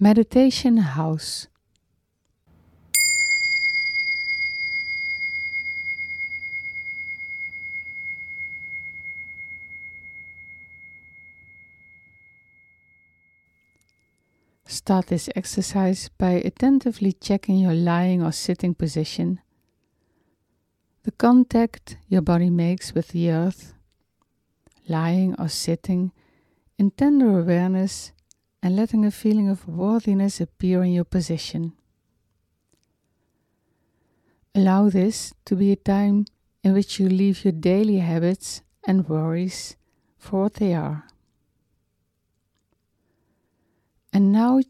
Meditation House. Start this exercise by attentively checking your lying or sitting position, the contact your body makes with the earth, lying or sitting in tender awareness and letting a feeling of worthiness appear in your position. Allow this to be a time in which you leave your daily habits and worries for what they are. And now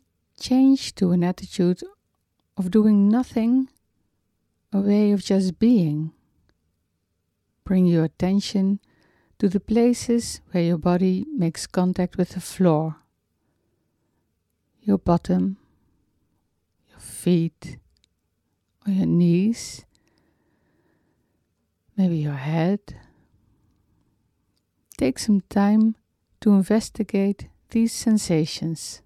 change to an attitude of doing nothing, a way of just being. Bring your attention to the places where your body makes contact with the floor your bottom, your feet, or your knees, maybe your head. Take some time to investigate these sensations.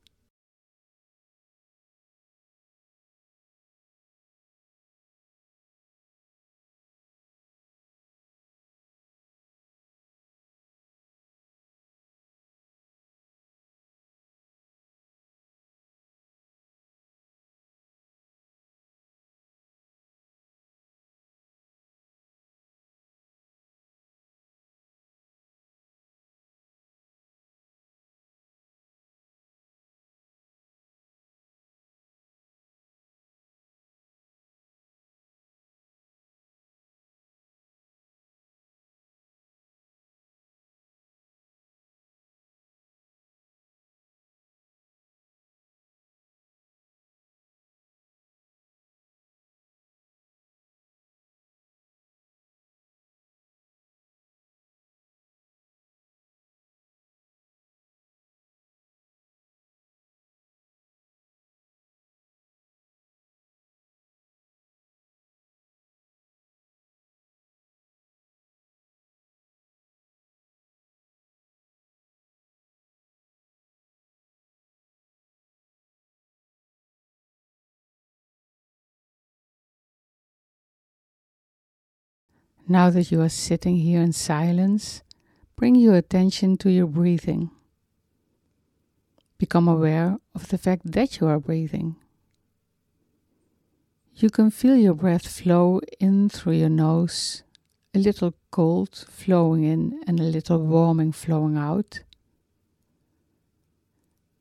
Now that you are sitting here in silence, bring your attention to your breathing. Become aware of the fact that you are breathing. You can feel your breath flow in through your nose, a little cold flowing in and a little warming flowing out.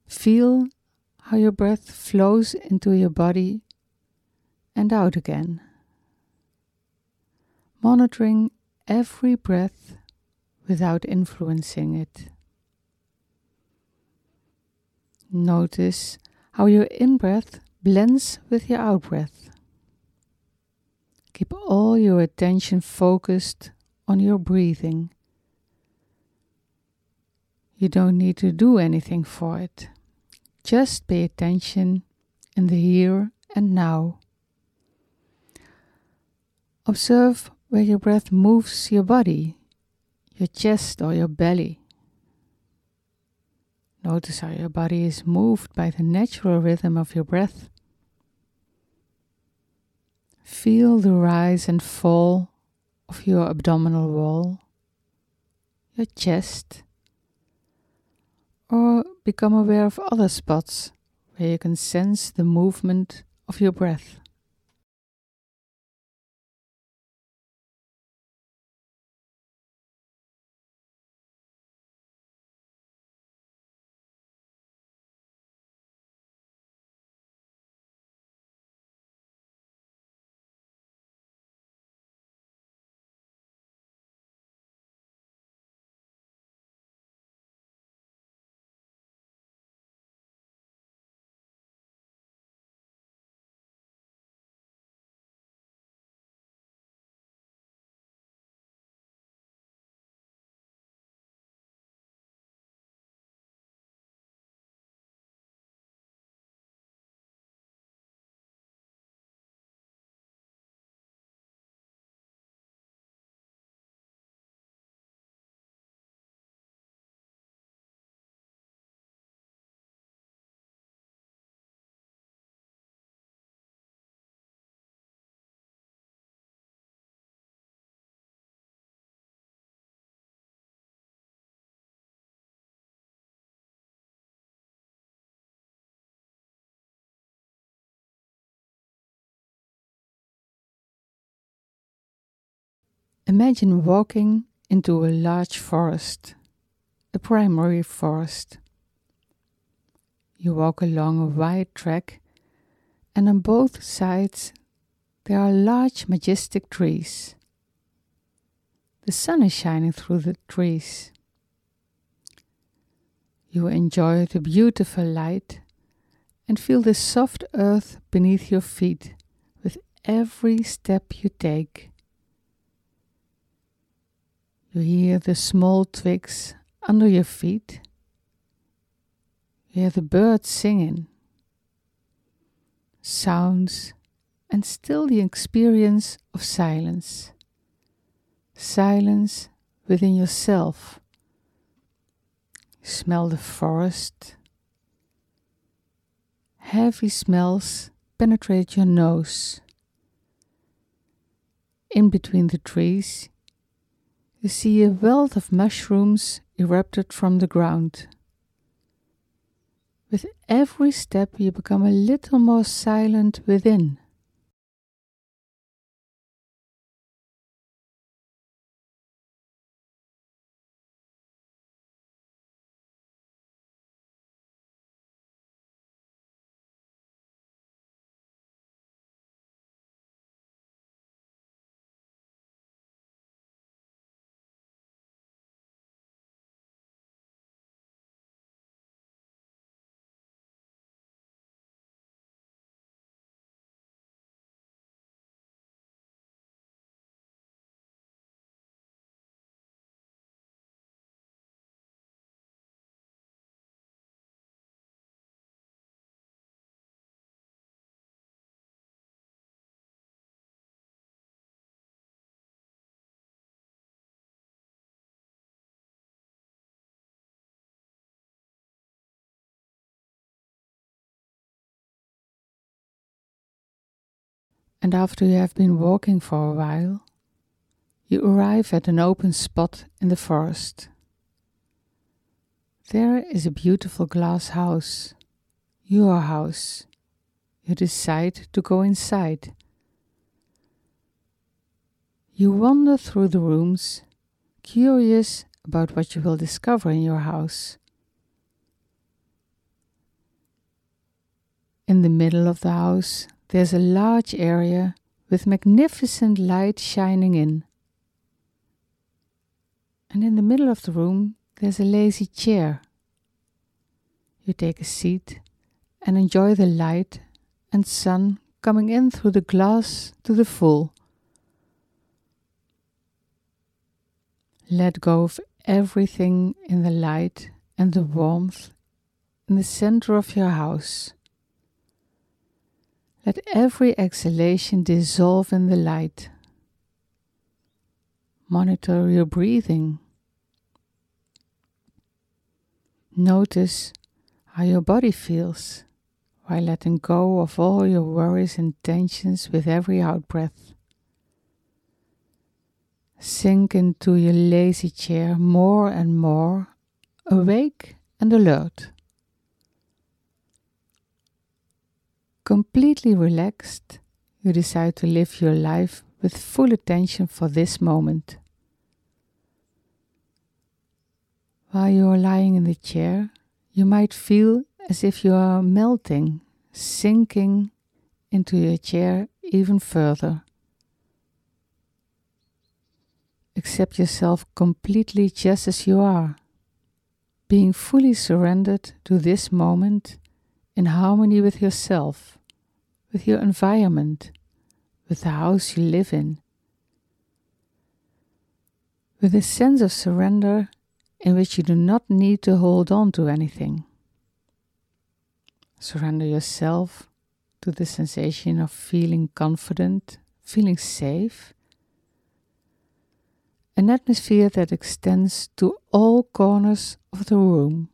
Feel how your breath flows into your body and out again monitoring every breath without influencing it. Notice how your in breath blends with your out breath. Keep all your attention focused on your breathing. You don't need to do anything for it. Just pay attention in the here and now. Observe where your breath moves your body, your chest or your belly. Notice how your body is moved by the natural rhythm of your breath. Feel the rise and fall of your abdominal wall, your chest, or become aware of other spots where you can sense the movement of your breath. Imagine walking into a large forest, a primary forest. You walk along a wide track, and on both sides there are large, majestic trees. The sun is shining through the trees. You enjoy the beautiful light and feel the soft earth beneath your feet with every step you take. You hear the small twigs under your feet. You hear the birds singing. Sounds and still the experience of silence. Silence within yourself. You smell the forest. Heavy smells penetrate your nose. In between the trees, you see a wealth of mushrooms erupted from the ground. With every step, you become a little more silent within. And after you have been walking for a while, you arrive at an open spot in the forest. There is a beautiful glass house, your house. You decide to go inside. You wander through the rooms, curious about what you will discover in your house. In the middle of the house, there's a large area with magnificent light shining in. And in the middle of the room, there's a lazy chair. You take a seat and enjoy the light and sun coming in through the glass to the full. Let go of everything in the light and the warmth in the center of your house. Let every exhalation dissolve in the light. Monitor your breathing. Notice how your body feels while letting go of all your worries and tensions with every out breath. Sink into your lazy chair more and more, awake and alert. Completely relaxed, you decide to live your life with full attention for this moment. While you are lying in the chair, you might feel as if you are melting, sinking into your chair even further. Accept yourself completely just as you are, being fully surrendered to this moment in harmony with yourself with your environment, with the house you live in, with a sense of surrender in which you do not need to hold on to anything. Surrender yourself to the sensation of feeling confident, feeling safe, an atmosphere that extends to all corners of the room.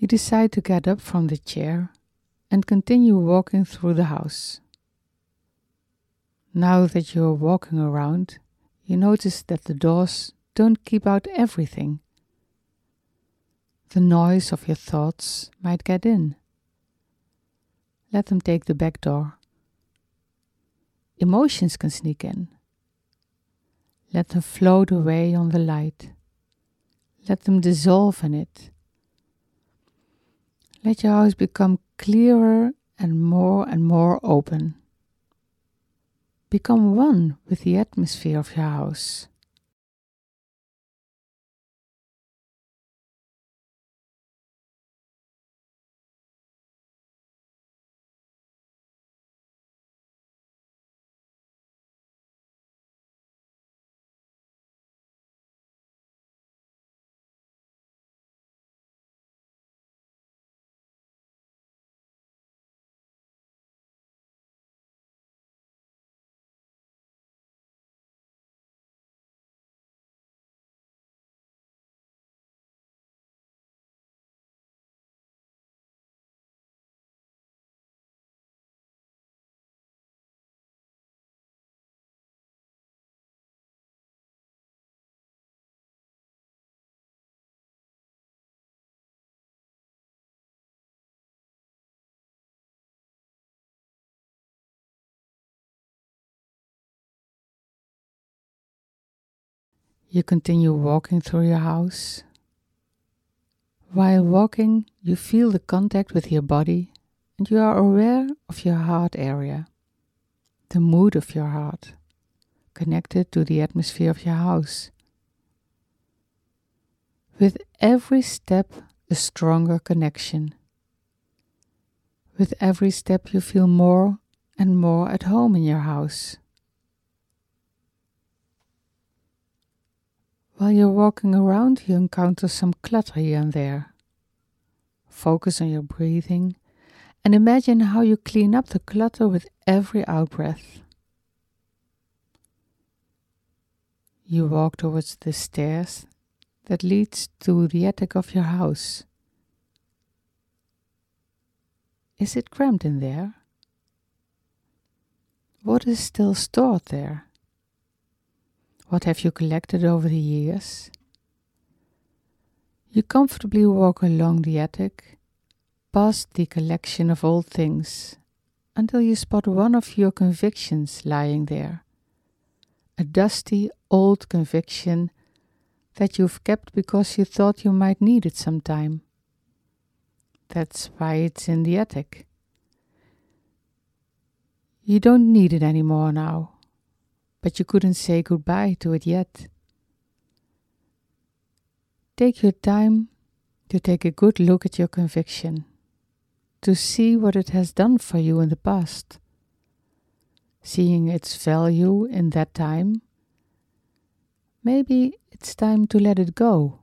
You decide to get up from the chair and continue walking through the house. Now that you are walking around, you notice that the doors don't keep out everything. The noise of your thoughts might get in. Let them take the back door. Emotions can sneak in. Let them float away on the light. Let them dissolve in it. Let your house become clearer and more and more open. Become one with the atmosphere of your house. You continue walking through your house. While walking, you feel the contact with your body and you are aware of your heart area, the mood of your heart, connected to the atmosphere of your house. With every step, a stronger connection. With every step, you feel more and more at home in your house. While you're walking around, you encounter some clutter here and there. Focus on your breathing and imagine how you clean up the clutter with every out breath. You walk towards the stairs that leads to the attic of your house. Is it cramped in there? What is still stored there? What have you collected over the years? You comfortably walk along the attic, past the collection of old things, until you spot one of your convictions lying there. A dusty old conviction that you've kept because you thought you might need it sometime. That's why it's in the attic. You don't need it anymore now but you couldn't say goodbye to it yet. Take your time to take a good look at your conviction, to see what it has done for you in the past. Seeing its value in that time, maybe it's time to let it go.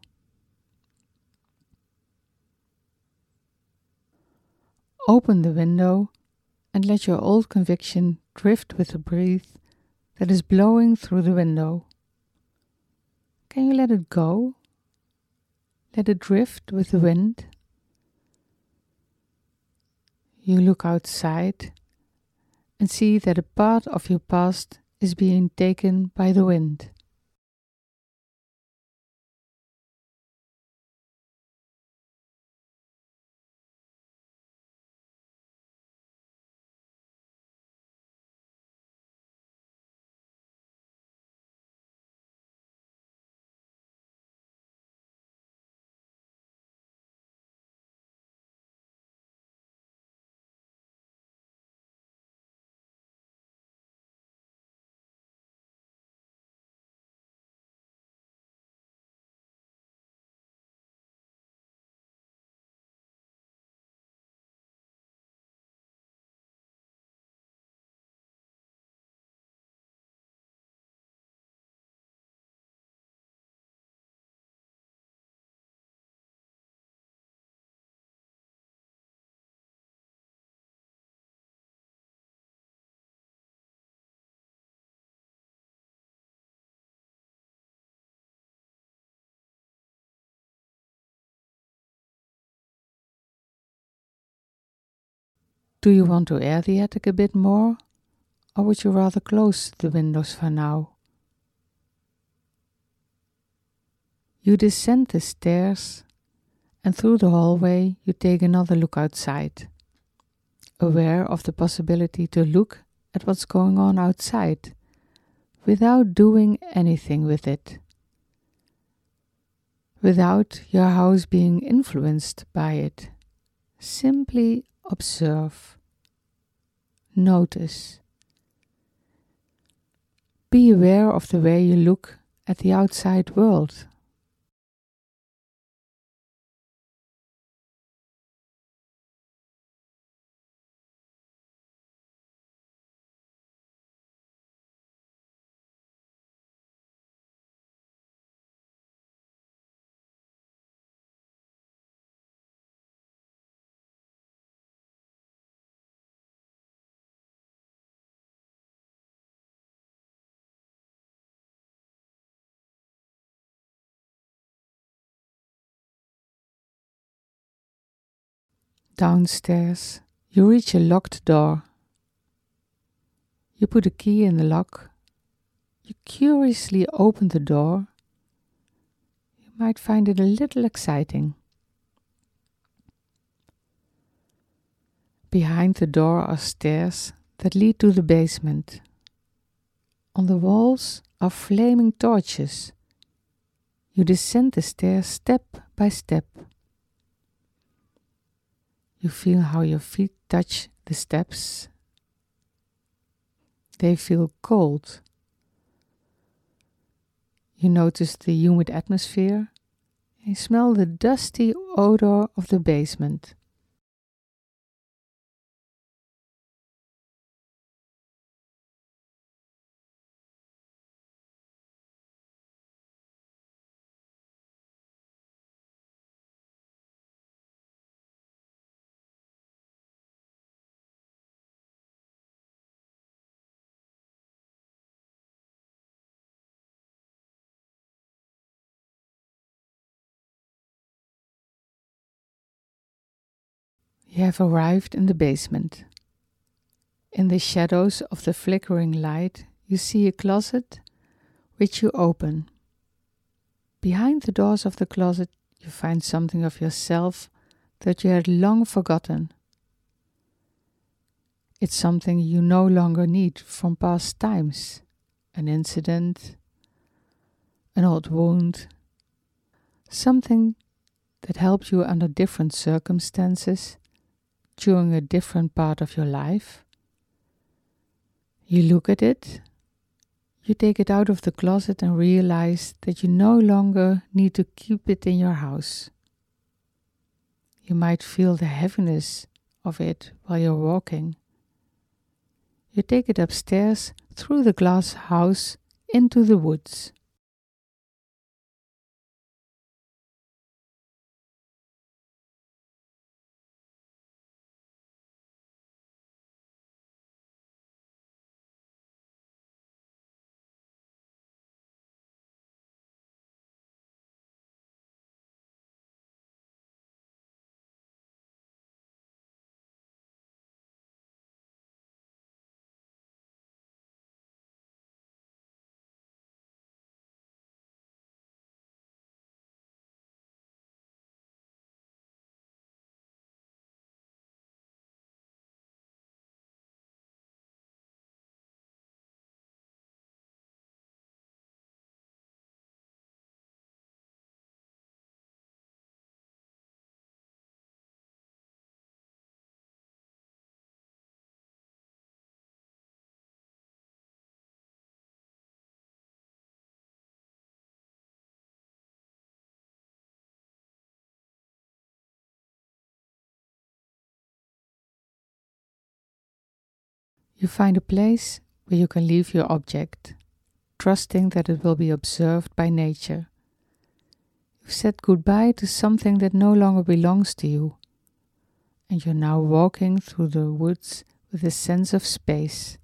Open the window and let your old conviction drift with the breeze that is blowing through the window. Can you let it go? Let it drift with the wind? You look outside and see that a part of your past is being taken by the wind. Do you want to air the attic a bit more? Or would you rather close the windows for now? You descend the stairs, and through the hallway, you take another look outside, aware of the possibility to look at what's going on outside without doing anything with it, without your house being influenced by it. Simply observe, notice. Be aware of the way you look at the outside world. Downstairs, you reach a locked door. You put a key in the lock. You curiously open the door. You might find it a little exciting. Behind the door are stairs that lead to the basement. On the walls are flaming torches. You descend the stairs step by step. You feel how your feet touch the steps. They feel cold. You notice the humid atmosphere. You smell the dusty odor of the basement. You have arrived in the basement. In the shadows of the flickering light, you see a closet which you open. Behind the doors of the closet, you find something of yourself that you had long forgotten. It's something you no longer need from past times an incident, an old wound, something that helped you under different circumstances during a different part of your life. You look at it, you take it out of the closet and realize that you no longer need to keep it in your house. You might feel the heaviness of it while you're walking. You take it upstairs through the glass house into the woods. You find a place where you can leave your object, trusting that it will be observed by nature. You've said goodbye to something that no longer belongs to you, and you're now walking through the woods with a sense of space.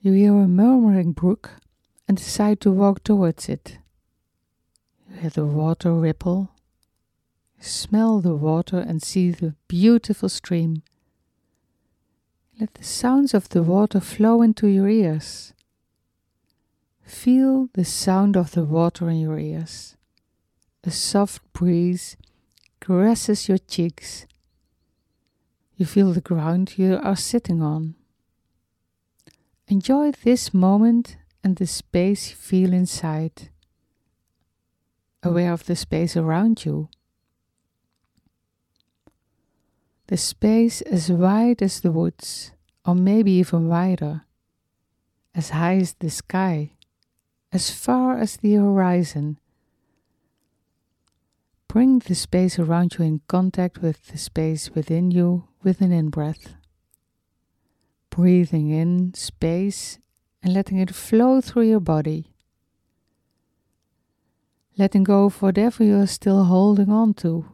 You hear a murmuring brook and decide to walk towards it. You hear the water ripple, Smell the water and see the beautiful stream. Let the sounds of the water flow into your ears. Feel the sound of the water in your ears. A soft breeze caresses your cheeks. You feel the ground you are sitting on. Enjoy this moment and the space you feel inside. Aware of the space around you. The space as wide as the woods, or maybe even wider, as high as the sky, as far as the horizon. Bring the space around you in contact with the space within you with an in breath. Breathing in space and letting it flow through your body. Letting go of whatever you are still holding on to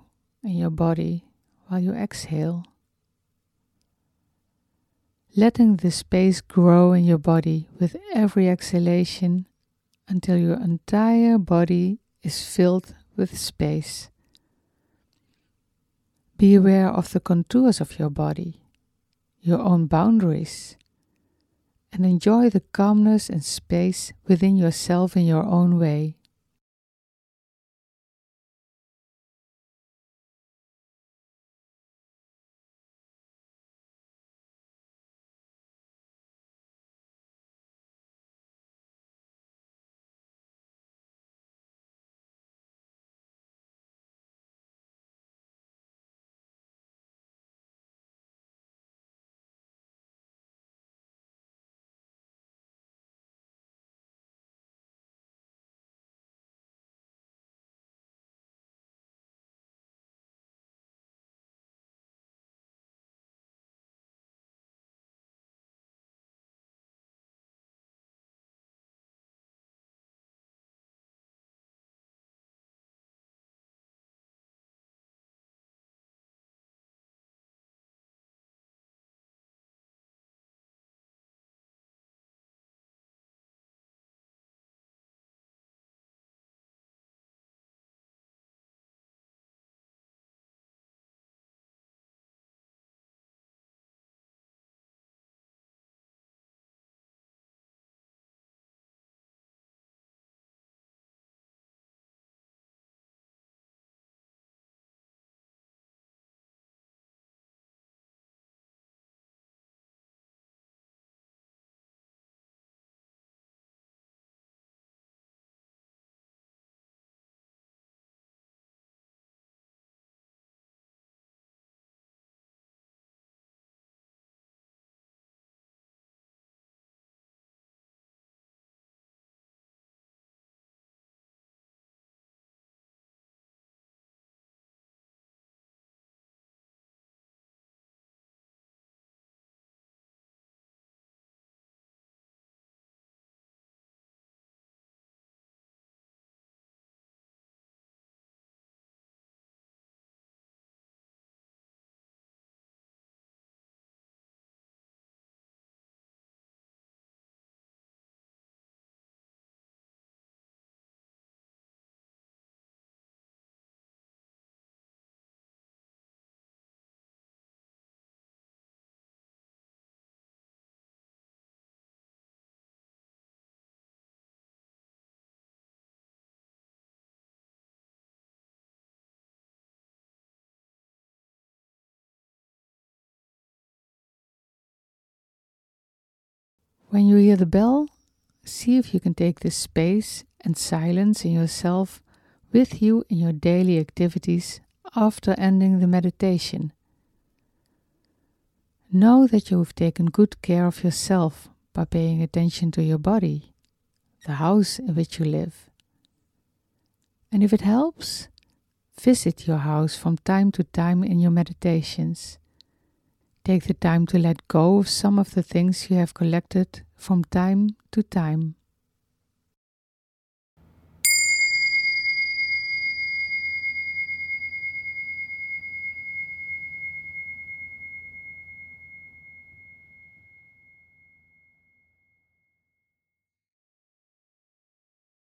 in your body while you exhale. Letting the space grow in your body with every exhalation until your entire body is filled with space. Be aware of the contours of your body, your own boundaries, and enjoy the calmness and space within yourself in your own way. When you hear the bell, see if you can take this space and silence in yourself with you in your daily activities after ending the meditation. Know that you have taken good care of yourself by paying attention to your body, the house in which you live. And if it helps, visit your house from time to time in your meditations Take the time to let go of some of the things you have collected from time to time.